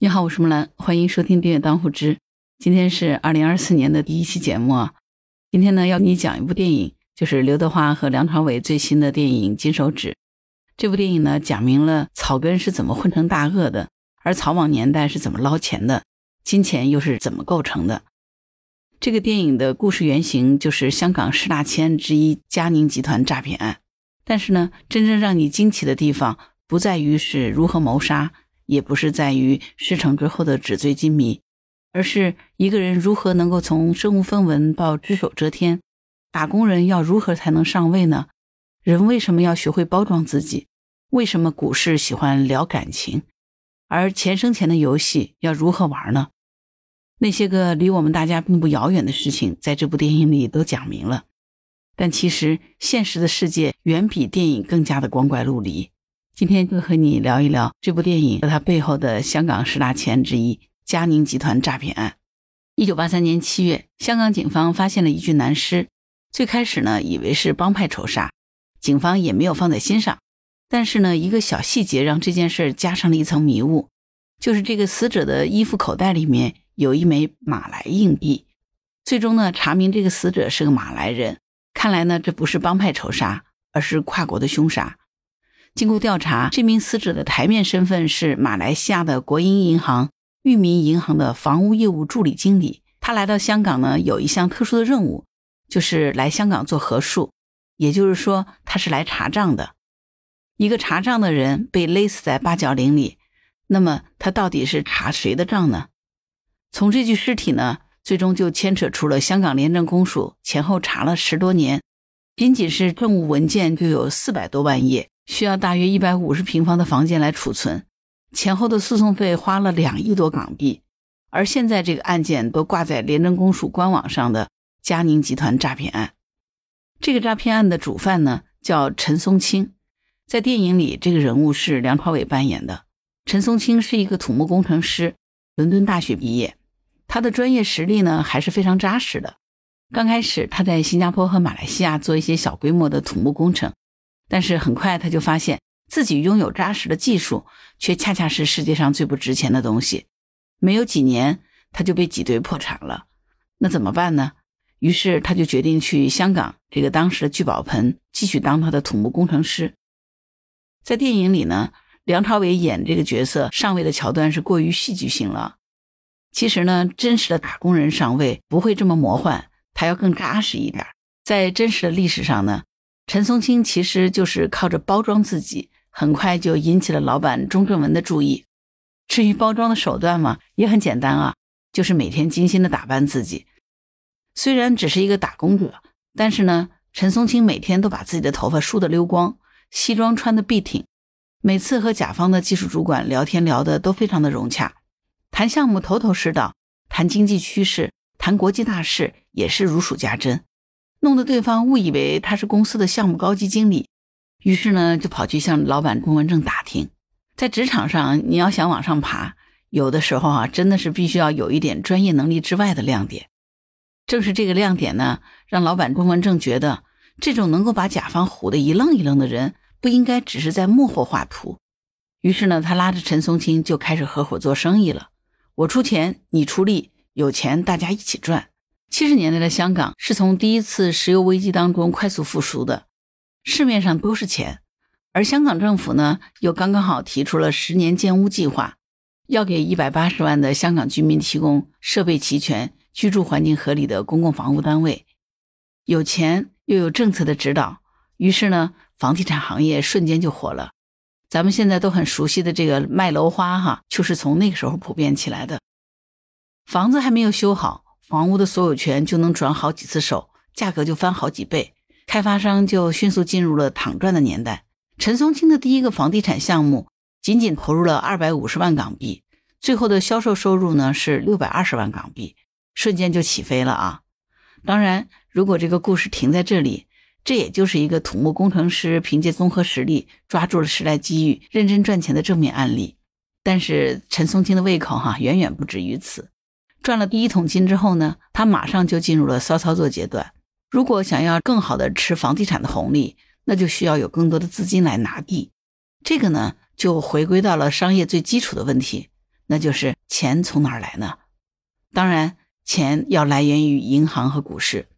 你好，我是木兰，欢迎收听《订阅当户知》。今天是二零二四年的第一期节目啊。今天呢，要给你讲一部电影，就是刘德华和梁朝伟最新的电影《金手指》。这部电影呢，讲明了草根是怎么混成大鳄的，而草莽年代是怎么捞钱的，金钱又是怎么构成的。这个电影的故事原型就是香港十大奇案之一——嘉宁集团诈骗案。但是呢，真正让你惊奇的地方，不在于是如何谋杀。也不是在于事成之后的纸醉金迷，而是一个人如何能够从身无分文到只手遮天。打工人要如何才能上位呢？人为什么要学会包装自己？为什么股市喜欢聊感情？而钱生钱的游戏要如何玩呢？那些个离我们大家并不遥远的事情，在这部电影里都讲明了。但其实现实的世界远比电影更加的光怪陆离。今天就和你聊一聊这部电影和它背后的香港十大奇案之一——嘉宁集团诈骗案。一九八三年七月，香港警方发现了一具男尸。最开始呢，以为是帮派仇杀，警方也没有放在心上。但是呢，一个小细节让这件事加上了一层迷雾，就是这个死者的衣服口袋里面有一枚马来硬币。最终呢，查明这个死者是个马来人。看来呢，这不是帮派仇杀，而是跨国的凶杀。经过调查，这名死者的台面身份是马来西亚的国营银行裕民银行的房屋业务助理经理。他来到香港呢，有一项特殊的任务，就是来香港做核数，也就是说，他是来查账的。一个查账的人被勒死在八角岭里，那么他到底是查谁的账呢？从这具尸体呢，最终就牵扯出了香港廉政公署前后查了十多年，仅仅是政务文件就有四百多万页。需要大约一百五十平方的房间来储存，前后的诉讼费花了两亿多港币，而现在这个案件都挂在廉政公署官网上的嘉宁集团诈骗案。这个诈骗案的主犯呢叫陈松青，在电影里这个人物是梁朝伟扮演的。陈松青是一个土木工程师，伦敦大学毕业，他的专业实力呢还是非常扎实的。刚开始他在新加坡和马来西亚做一些小规模的土木工程。但是很快他就发现自己拥有扎实的技术，却恰恰是世界上最不值钱的东西。没有几年，他就被挤兑破产了。那怎么办呢？于是他就决定去香港这个当时的聚宝盆继续当他的土木工程师。在电影里呢，梁朝伟演这个角色上位的桥段是过于戏剧性了。其实呢，真实的打工人上位不会这么魔幻，他要更扎实一点。在真实的历史上呢。陈松青其实就是靠着包装自己，很快就引起了老板钟正文的注意。至于包装的手段嘛，也很简单啊，就是每天精心的打扮自己。虽然只是一个打工者，但是呢，陈松青每天都把自己的头发梳得溜光，西装穿得笔挺，每次和甲方的技术主管聊天聊得都非常的融洽，谈项目头头是道，谈经济趋势，谈国际大事也是如数家珍。弄得对方误以为他是公司的项目高级经理，于是呢，就跑去向老板龚文正打听。在职场上，你要想往上爬，有的时候啊，真的是必须要有一点专业能力之外的亮点。正是这个亮点呢，让老板龚文正觉得，这种能够把甲方唬得一愣一愣的人，不应该只是在幕后画图。于是呢，他拉着陈松青就开始合伙做生意了。我出钱，你出力，有钱大家一起赚。七十年代的香港是从第一次石油危机当中快速复苏的，市面上都是钱，而香港政府呢又刚刚好提出了十年建屋计划，要给一百八十万的香港居民提供设备齐全、居住环境合理的公共房屋单位。有钱又有政策的指导，于是呢，房地产行业瞬间就火了。咱们现在都很熟悉的这个卖楼花哈，就是从那个时候普遍起来的。房子还没有修好。房屋的所有权就能转好几次手，价格就翻好几倍，开发商就迅速进入了躺赚的年代。陈松青的第一个房地产项目仅仅投入了二百五十万港币，最后的销售收入呢是六百二十万港币，瞬间就起飞了啊！当然，如果这个故事停在这里，这也就是一个土木工程师凭借综合实力抓住了时代机遇，认真赚钱的正面案例。但是陈松青的胃口哈远远不止于此。赚了第一桶金之后呢，他马上就进入了骚操作阶段。如果想要更好的吃房地产的红利，那就需要有更多的资金来拿地。这个呢，就回归到了商业最基础的问题，那就是钱从哪儿来呢？当然，钱要来源于银行和股市。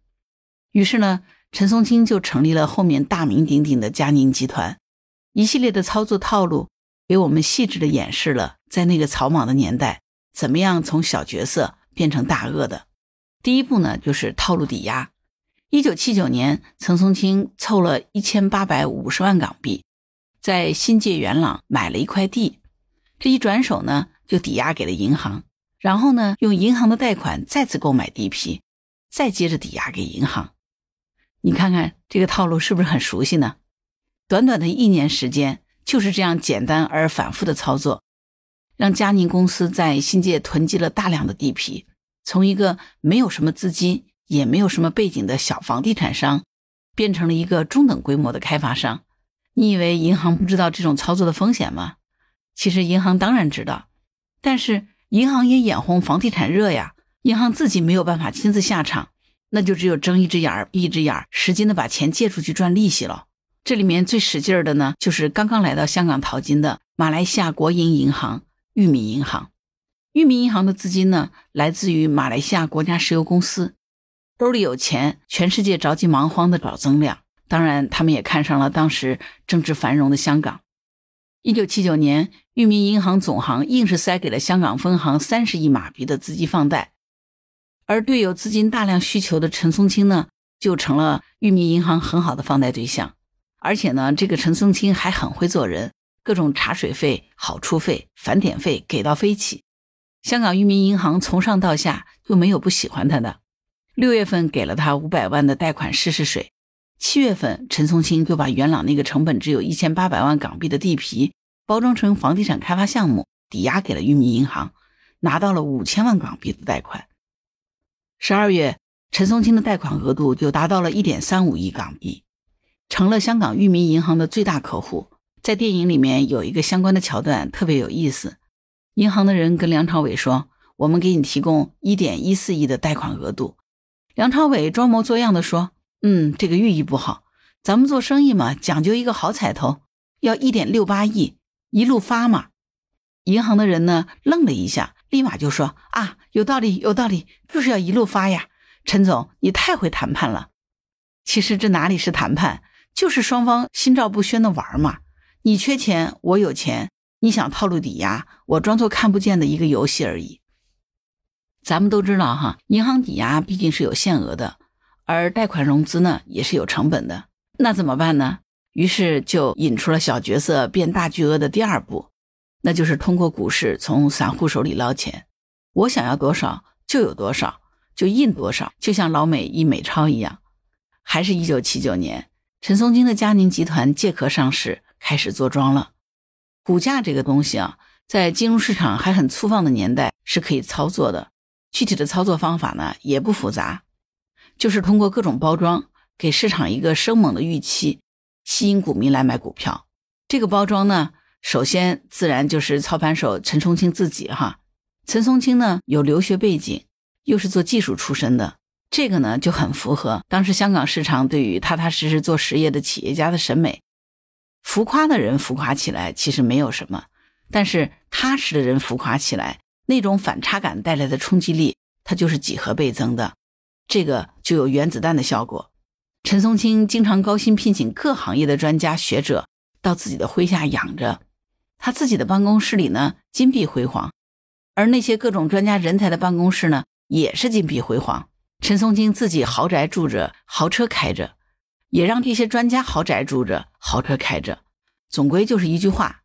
于是呢，陈松青就成立了后面大名鼎鼎的嘉宁集团，一系列的操作套路，给我们细致的演示了在那个草莽的年代，怎么样从小角色变成大鳄的。第一步呢，就是套路抵押。一九七九年，陈松青凑了一千八百五十万港币，在新界元朗买了一块地，这一转手呢，就抵押给了银行，然后呢，用银行的贷款再次购买地皮，再接着抵押给银行。你看看这个套路是不是很熟悉呢？短短的一年时间，就是这样简单而反复的操作，让嘉宁公司在新界囤积了大量的地皮，从一个没有什么资金。也没有什么背景的小房地产商，变成了一个中等规模的开发商。你以为银行不知道这种操作的风险吗？其实银行当然知道，但是银行也眼红房地产热呀。银行自己没有办法亲自下场，那就只有睁一只眼闭一只眼，使劲的把钱借出去赚利息了。这里面最使劲的呢，就是刚刚来到香港淘金的马来西亚国营银行玉米银行。玉米银行的资金呢，来自于马来西亚国家石油公司。兜里有钱，全世界着急忙慌的找增量。当然，他们也看上了当时政治繁荣的香港。一九七九年，裕民银行总行硬是塞给了香港分行三十亿马币的资金放贷，而对有资金大量需求的陈松青呢，就成了裕民银行很好的放贷对象。而且呢，这个陈松青还很会做人，各种茶水费、好处费、返点费给到飞起。香港裕民银行从上到下就没有不喜欢他的。六月份给了他五百万的贷款试试水，七月份陈松青就把元朗那个成本只有一千八百万港币的地皮包装成房地产开发项目，抵押给了裕民银行，拿到了五千万港币的贷款。十二月，陈松青的贷款额度就达到了一点三五亿港币，成了香港裕民银行的最大客户。在电影里面有一个相关的桥段特别有意思，银行的人跟梁朝伟说：“我们给你提供一点一四亿的贷款额度。”梁朝伟装模作样的说：“嗯，这个寓意不好。咱们做生意嘛，讲究一个好彩头，要一点六八亿一路发嘛。”银行的人呢愣了一下，立马就说：“啊，有道理，有道理，就是要一路发呀。”陈总，你太会谈判了。其实这哪里是谈判，就是双方心照不宣的玩嘛。你缺钱，我有钱，你想套路抵押，我装作看不见的一个游戏而已。咱们都知道哈，银行抵押毕竟是有限额的，而贷款融资呢也是有成本的。那怎么办呢？于是就引出了小角色变大巨额的第二步，那就是通过股市从散户手里捞钱。我想要多少就有多少，就印多少，就像老美印美钞一样。还是一九七九年，陈松青的嘉宁集团借壳上市，开始做庄了。股价这个东西啊，在金融市场还很粗放的年代是可以操作的。具体的操作方法呢也不复杂，就是通过各种包装给市场一个生猛的预期，吸引股民来买股票。这个包装呢，首先自然就是操盘手陈松青自己哈。陈松青呢有留学背景，又是做技术出身的，这个呢就很符合当时香港市场对于踏踏实实做实业的企业家的审美。浮夸的人浮夸起来其实没有什么，但是踏实的人浮夸起来。那种反差感带来的冲击力，它就是几何倍增的，这个就有原子弹的效果。陈松青经常高薪聘请各行业的专家学者到自己的麾下养着，他自己的办公室里呢金碧辉煌，而那些各种专家人才的办公室呢也是金碧辉煌。陈松青自己豪宅住着，豪车开着，也让这些专家豪宅住着，豪车开着。总归就是一句话，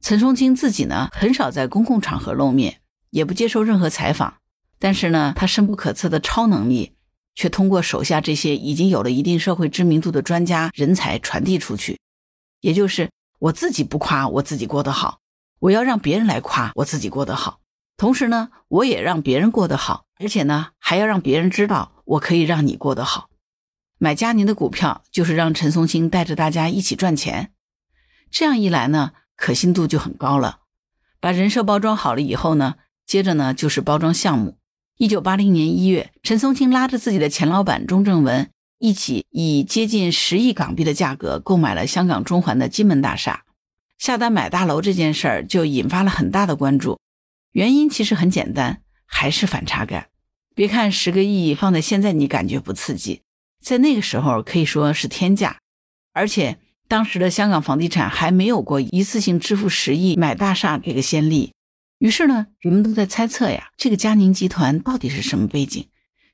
陈松青自己呢很少在公共场合露面。也不接受任何采访，但是呢，他深不可测的超能力却通过手下这些已经有了一定社会知名度的专家人才传递出去。也就是我自己不夸我自己过得好，我要让别人来夸我自己过得好。同时呢，我也让别人过得好，而且呢，还要让别人知道我可以让你过得好。买佳宁的股票就是让陈松青带着大家一起赚钱，这样一来呢，可信度就很高了。把人设包装好了以后呢。接着呢，就是包装项目。一九八零年一月，陈松青拉着自己的前老板钟正文一起，以接近十亿港币的价格购买了香港中环的金门大厦。下单买大楼这件事儿就引发了很大的关注。原因其实很简单，还是反差感。别看十个亿放在现在你感觉不刺激，在那个时候可以说是天价。而且当时的香港房地产还没有过一次性支付十亿买大厦这个先例。于是呢，人们都在猜测呀，这个嘉宁集团到底是什么背景？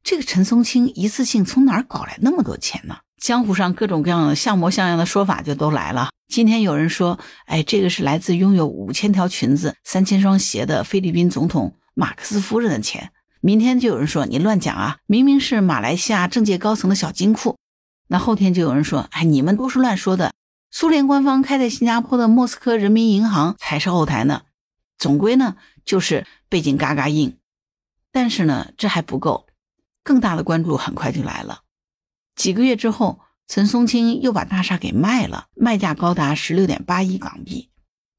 这个陈松青一次性从哪儿搞来那么多钱呢？江湖上各种各样的像模像样的说法就都来了。今天有人说，哎，这个是来自拥有五千条裙子、三千双鞋的菲律宾总统马克思夫人的钱。明天就有人说你乱讲啊，明明是马来西亚政界高层的小金库。那后天就有人说，哎，你们都是乱说的，苏联官方开在新加坡的莫斯科人民银行才是后台呢。总归呢就是背景嘎嘎硬。但是呢这还不够，更大的关注很快就来了。几个月之后，陈松青又把大厦给卖了，卖价高达十六点八亿港币。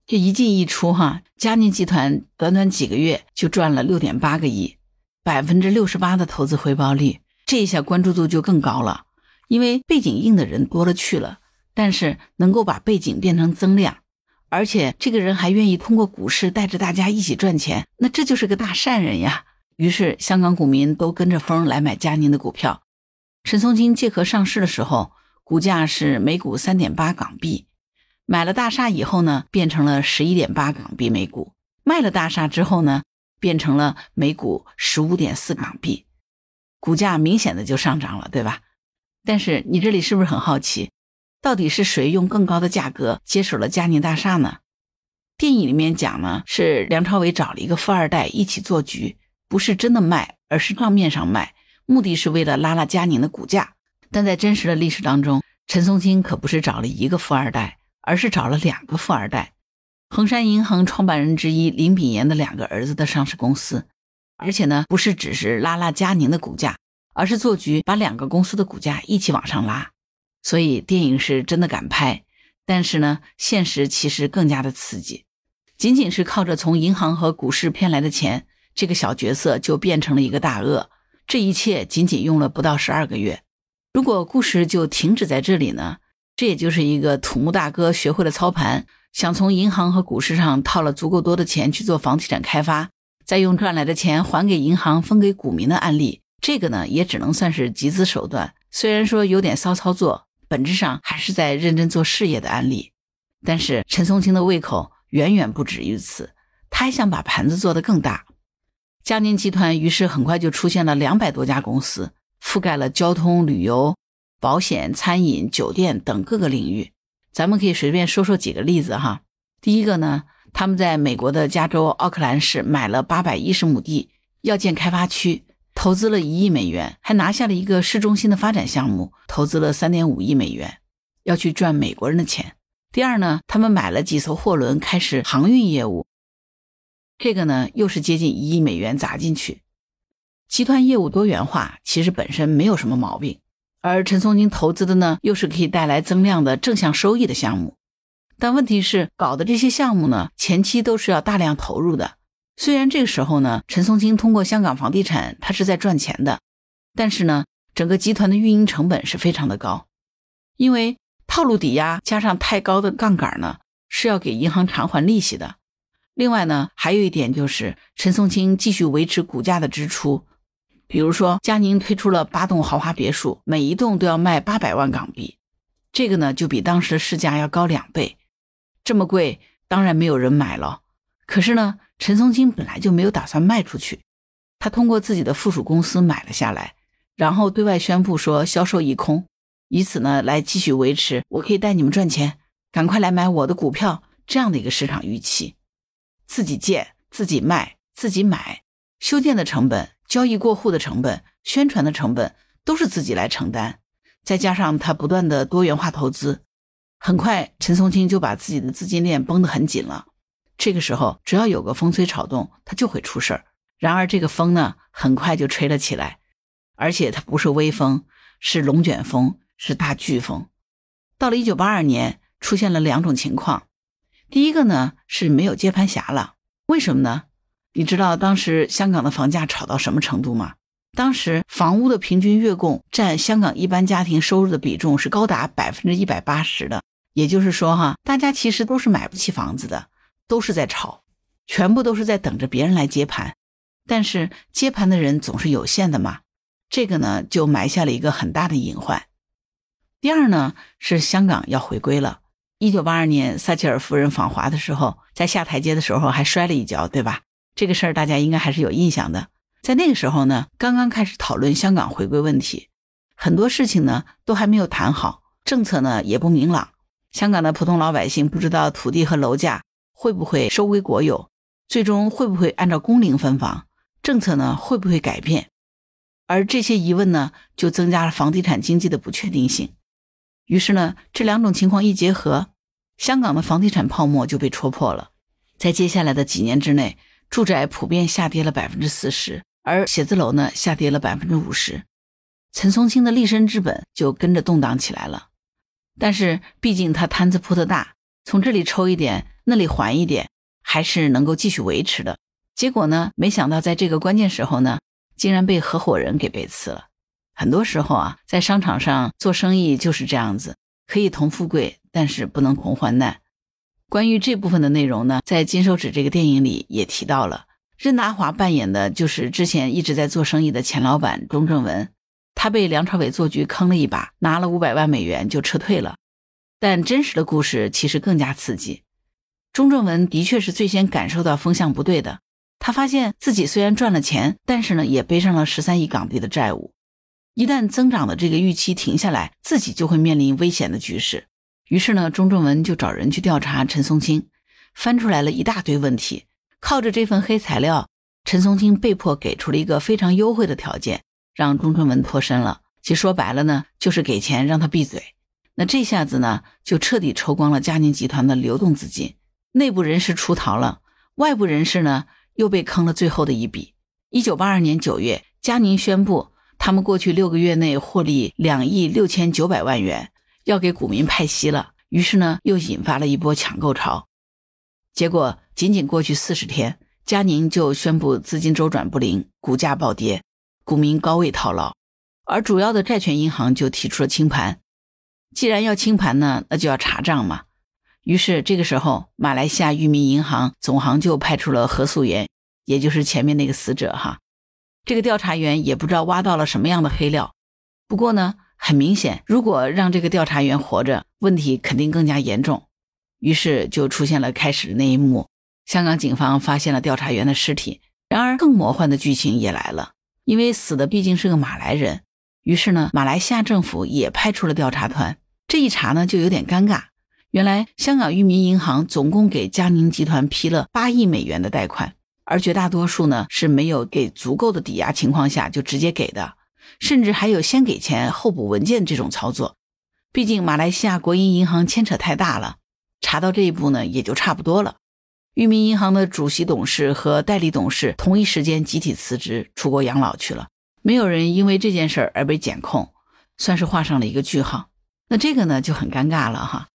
这一进一出哈，嘉宁集团短短几个月就赚了六点八个亿。百分之六十八的投资回报率，这一下关注度就更高了，因为背景硬的人多了去了，但是能够把背景变成增量，而且这个人还愿意通过股市带着大家一起赚钱，那这就是个大善人呀。于是香港股民都跟着风来买嘉宁的股票。陈松青借壳上市的时候，股价是每股三点八港币，买了大厦以后呢，变成了十一点八港币每股，卖了大厦之后呢。变成了每股十五点四港币，股价明显的就上涨了，对吧？但是你这里是不是很好奇，到底是谁用更高的价格接手了嘉宁大厦呢？电影里面讲呢，是梁朝伟找了一个富二代一起做局，不是真的卖，而是账面上卖，目的是为了拉拉嘉宁的股价。但在真实的历史当中，陈松青可不是找了一个富二代，而是找了两个富二代。恒山银行创办人之一林炳炎的两个儿子的上市公司，而且呢，不是只是拉拉佳宁的股价，而是做局把两个公司的股价一起往上拉。所以电影是真的敢拍，但是呢，现实其实更加的刺激。仅仅是靠着从银行和股市骗来的钱，这个小角色就变成了一个大鳄。这一切仅仅用了不到十二个月。如果故事就停止在这里呢？这也就是一个土木大哥学会了操盘。想从银行和股市上套了足够多的钱去做房地产开发，再用赚来的钱还给银行、分给股民的案例，这个呢也只能算是集资手段。虽然说有点骚操作，本质上还是在认真做事业的案例。但是陈松青的胃口远远不止于此，他还想把盘子做得更大。嘉宁集团于是很快就出现了两百多家公司，覆盖了交通、旅游、保险、餐饮、酒店等各个领域。咱们可以随便说说几个例子哈。第一个呢，他们在美国的加州奥克兰市买了八百一十亩地，要建开发区，投资了一亿美元，还拿下了一个市中心的发展项目，投资了三点五亿美元，要去赚美国人的钱。第二呢，他们买了几艘货轮，开始航运业务，这个呢又是接近一亿美元砸进去。集团业务多元化，其实本身没有什么毛病。而陈松青投资的呢，又是可以带来增量的正向收益的项目，但问题是搞的这些项目呢，前期都是要大量投入的。虽然这个时候呢，陈松青通过香港房地产，他是在赚钱的，但是呢，整个集团的运营成本是非常的高，因为套路抵押加上太高的杠杆呢，是要给银行偿还利息的。另外呢，还有一点就是陈松青继续维持股价的支出。比如说，佳宁推出了八栋豪华别墅，每一栋都要卖八百万港币，这个呢就比当时市价要高两倍。这么贵，当然没有人买了。可是呢，陈松青本来就没有打算卖出去，他通过自己的附属公司买了下来，然后对外宣布说销售一空，以此呢来继续维持我可以带你们赚钱，赶快来买我的股票这样的一个市场预期。自己建、自己卖、自己买，修建的成本。交易过户的成本、宣传的成本都是自己来承担，再加上他不断的多元化投资，很快陈松青就把自己的资金链绷得很紧了。这个时候，只要有个风吹草动，他就会出事儿。然而这个风呢，很快就吹了起来，而且它不是微风，是龙卷风，是大飓风。到了一九八二年，出现了两种情况，第一个呢是没有接盘侠了，为什么呢？你知道当时香港的房价炒到什么程度吗？当时房屋的平均月供占香港一般家庭收入的比重是高达百分之一百八十的。也就是说，哈，大家其实都是买不起房子的，都是在炒。全部都是在等着别人来接盘，但是接盘的人总是有限的嘛，这个呢就埋下了一个很大的隐患。第二呢是香港要回归了。一九八二年，撒切尔夫人访华的时候，在下台阶的时候还摔了一跤，对吧？这个事儿大家应该还是有印象的。在那个时候呢，刚刚开始讨论香港回归问题，很多事情呢都还没有谈好，政策呢也不明朗。香港的普通老百姓不知道土地和楼价会不会收归国有，最终会不会按照工龄分房，政策呢会不会改变？而这些疑问呢，就增加了房地产经济的不确定性。于是呢，这两种情况一结合，香港的房地产泡沫就被戳破了。在接下来的几年之内，住宅普遍下跌了百分之四十，而写字楼呢下跌了百分之五十。陈松青的立身之本就跟着动荡起来了。但是毕竟他摊子铺的大，从这里抽一点，那里还一点，还是能够继续维持的。结果呢，没想到在这个关键时候呢，竟然被合伙人给背刺了。很多时候啊，在商场上做生意就是这样子，可以同富贵，但是不能同患难。关于这部分的内容呢，在《金手指》这个电影里也提到了。任达华扮演的就是之前一直在做生意的钱老板钟正文，他被梁朝伟做局坑了一把，拿了五百万美元就撤退了。但真实的故事其实更加刺激。钟正文的确是最先感受到风向不对的，他发现自己虽然赚了钱，但是呢，也背上了十三亿港币的债务。一旦增长的这个预期停下来，自己就会面临危险的局势。于是呢，钟正文就找人去调查陈松青，翻出来了一大堆问题。靠着这份黑材料，陈松青被迫给出了一个非常优惠的条件，让钟正文脱身了。其实说白了呢，就是给钱让他闭嘴。那这下子呢，就彻底抽光了嘉宁集团的流动资金，内部人士出逃了，外部人士呢又被坑了最后的一笔。一九八二年九月，嘉宁宣布。他们过去六个月内获利两亿六千九百万元，要给股民派息了。于是呢，又引发了一波抢购潮。结果仅仅过去四十天，佳宁就宣布资金周转不灵，股价暴跌，股民高位套牢。而主要的债权银行就提出了清盘。既然要清盘呢，那就要查账嘛。于是这个时候，马来西亚裕民银行总行就派出了何素妍，也就是前面那个死者哈。这个调查员也不知道挖到了什么样的黑料，不过呢，很明显，如果让这个调查员活着，问题肯定更加严重。于是就出现了开始的那一幕：香港警方发现了调查员的尸体。然而，更魔幻的剧情也来了，因为死的毕竟是个马来人。于是呢，马来西亚政府也派出了调查团。这一查呢，就有点尴尬。原来，香港裕民银行总共给嘉宁集团批了八亿美元的贷款。而绝大多数呢是没有给足够的抵押情况下就直接给的，甚至还有先给钱后补文件这种操作。毕竟马来西亚国营银行牵扯太大了，查到这一步呢也就差不多了。裕民银行的主席董事和代理董事同一时间集体辞职出国养老去了，没有人因为这件事儿而被检控，算是画上了一个句号。那这个呢就很尴尬了哈。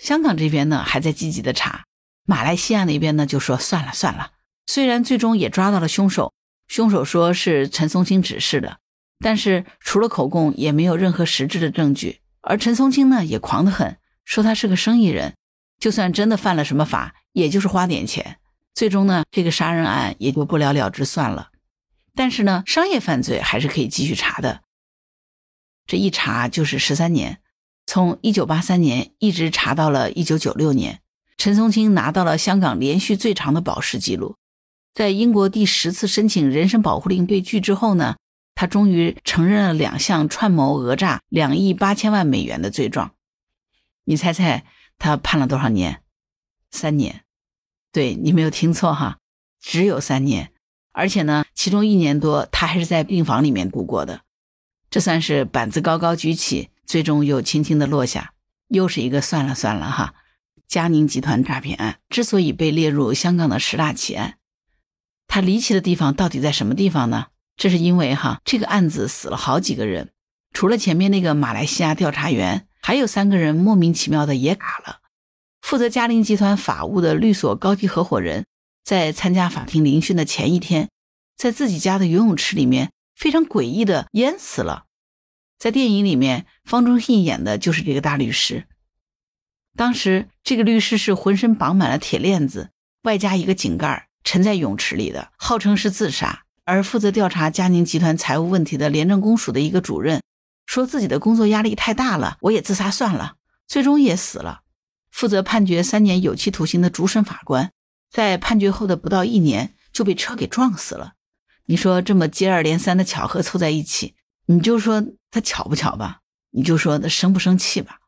香港这边呢还在积极的查，马来西亚那边呢就说算了算了。虽然最终也抓到了凶手，凶手说是陈松青指示的，但是除了口供，也没有任何实质的证据。而陈松青呢，也狂得很，说他是个生意人，就算真的犯了什么法，也就是花点钱。最终呢，这个杀人案也就不了了之算了。但是呢，商业犯罪还是可以继续查的。这一查就是十三年，从一九八三年一直查到了一九九六年，陈松青拿到了香港连续最长的保释记录。在英国第十次申请人身保护令被拒之后呢，他终于承认了两项串谋讹诈两亿八千万美元的罪状。你猜猜他判了多少年？三年。对你没有听错哈，只有三年。而且呢，其中一年多他还是在病房里面度过的。这算是板子高高举起，最终又轻轻的落下。又是一个算了算了哈。嘉宁集团诈骗案之所以被列入香港的十大奇案。他离奇的地方到底在什么地方呢？这是因为哈，这个案子死了好几个人，除了前面那个马来西亚调查员，还有三个人莫名其妙的也嘎了。负责嘉陵集团法务的律所高级合伙人，在参加法庭聆讯的前一天，在自己家的游泳池里面非常诡异的淹死了。在电影里面，方中信演的就是这个大律师。当时这个律师是浑身绑满了铁链子，外加一个井盖沉在泳池里的，号称是自杀。而负责调查佳宁集团财务问题的廉政公署的一个主任，说自己的工作压力太大了，我也自杀算了，最终也死了。负责判决三年有期徒刑的主审法官，在判决后的不到一年就被车给撞死了。你说这么接二连三的巧合凑在一起，你就说他巧不巧吧？你就说他生不生气吧？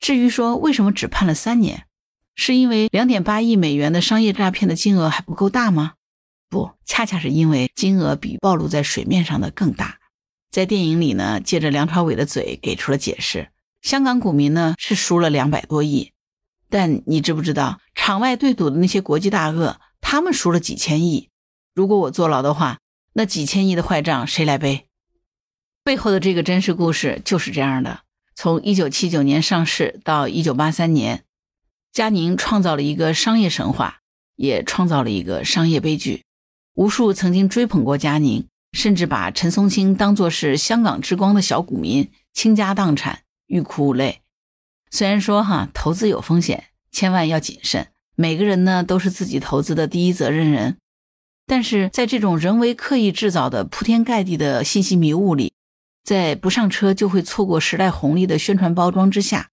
至于说为什么只判了三年，是因为两点八亿美元的商业诈骗的金额还不够大吗？不，恰恰是因为金额比暴露在水面上的更大。在电影里呢，借着梁朝伟的嘴给出了解释：香港股民呢是输了两百多亿，但你知不知道场外对赌的那些国际大鳄，他们输了几千亿？如果我坐牢的话，那几千亿的坏账谁来背？背后的这个真实故事就是这样的：从一九七九年上市到一九八三年，佳宁创造了一个商业神话，也创造了一个商业悲剧。无数曾经追捧过佳宁，甚至把陈松青当作是香港之光的小股民，倾家荡产，欲哭无泪。虽然说哈，投资有风险，千万要谨慎。每个人呢，都是自己投资的第一责任人。但是在这种人为刻意制造的铺天盖地的信息迷雾里，在不上车就会错过时代红利的宣传包装之下，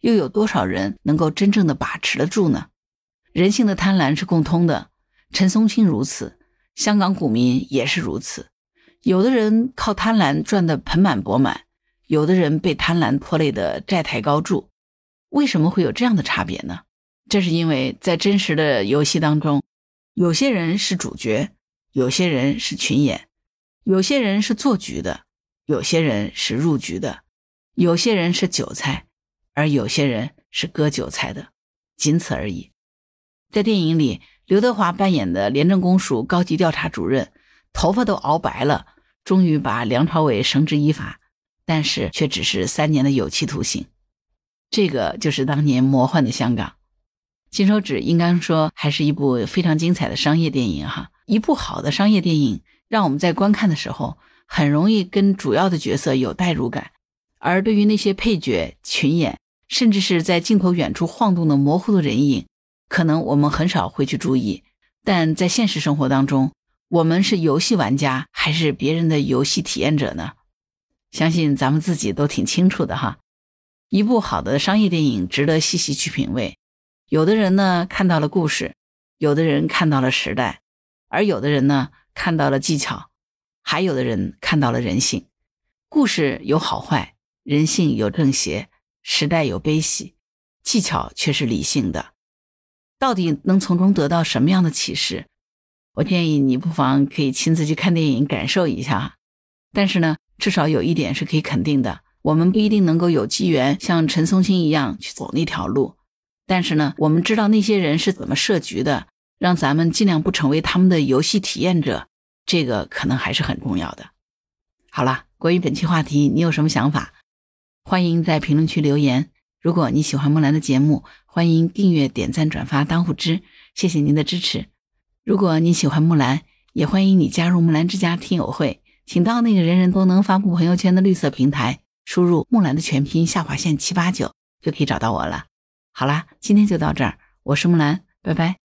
又有多少人能够真正的把持得住呢？人性的贪婪是共通的，陈松青如此。香港股民也是如此，有的人靠贪婪赚得盆满钵满，有的人被贪婪拖累的债台高筑。为什么会有这样的差别呢？这是因为在真实的游戏当中，有些人是主角，有些人是群演，有些人是做局的，有些人是入局的，有些人是韭菜，而有些人是割韭菜的，仅此而已。在电影里。刘德华扮演的廉政公署高级调查主任，头发都熬白了，终于把梁朝伟绳之以法，但是却只是三年的有期徒刑。这个就是当年魔幻的香港。《金手指》应该说还是一部非常精彩的商业电影哈。一部好的商业电影，让我们在观看的时候很容易跟主要的角色有代入感，而对于那些配角、群演，甚至是在镜头远处晃动的模糊的人影。可能我们很少会去注意，但在现实生活当中，我们是游戏玩家还是别人的游戏体验者呢？相信咱们自己都挺清楚的哈。一部好的商业电影值得细细去品味。有的人呢看到了故事，有的人看到了时代，而有的人呢看到了技巧，还有的人看到了人性。故事有好坏，人性有正邪，时代有悲喜，技巧却是理性的。到底能从中得到什么样的启示？我建议你不妨可以亲自去看电影，感受一下。但是呢，至少有一点是可以肯定的：我们不一定能够有机缘像陈松青一样去走那条路。但是呢，我们知道那些人是怎么设局的，让咱们尽量不成为他们的游戏体验者，这个可能还是很重要的。好了，关于本期话题，你有什么想法？欢迎在评论区留言。如果你喜欢木兰的节目，欢迎订阅、点赞、转发当户知，谢谢您的支持。如果你喜欢木兰，也欢迎你加入木兰之家听友会，请到那个人人都能发布朋友圈的绿色平台，输入木兰的全拼下划线七八九，就可以找到我了。好啦，今天就到这儿，我是木兰，拜拜。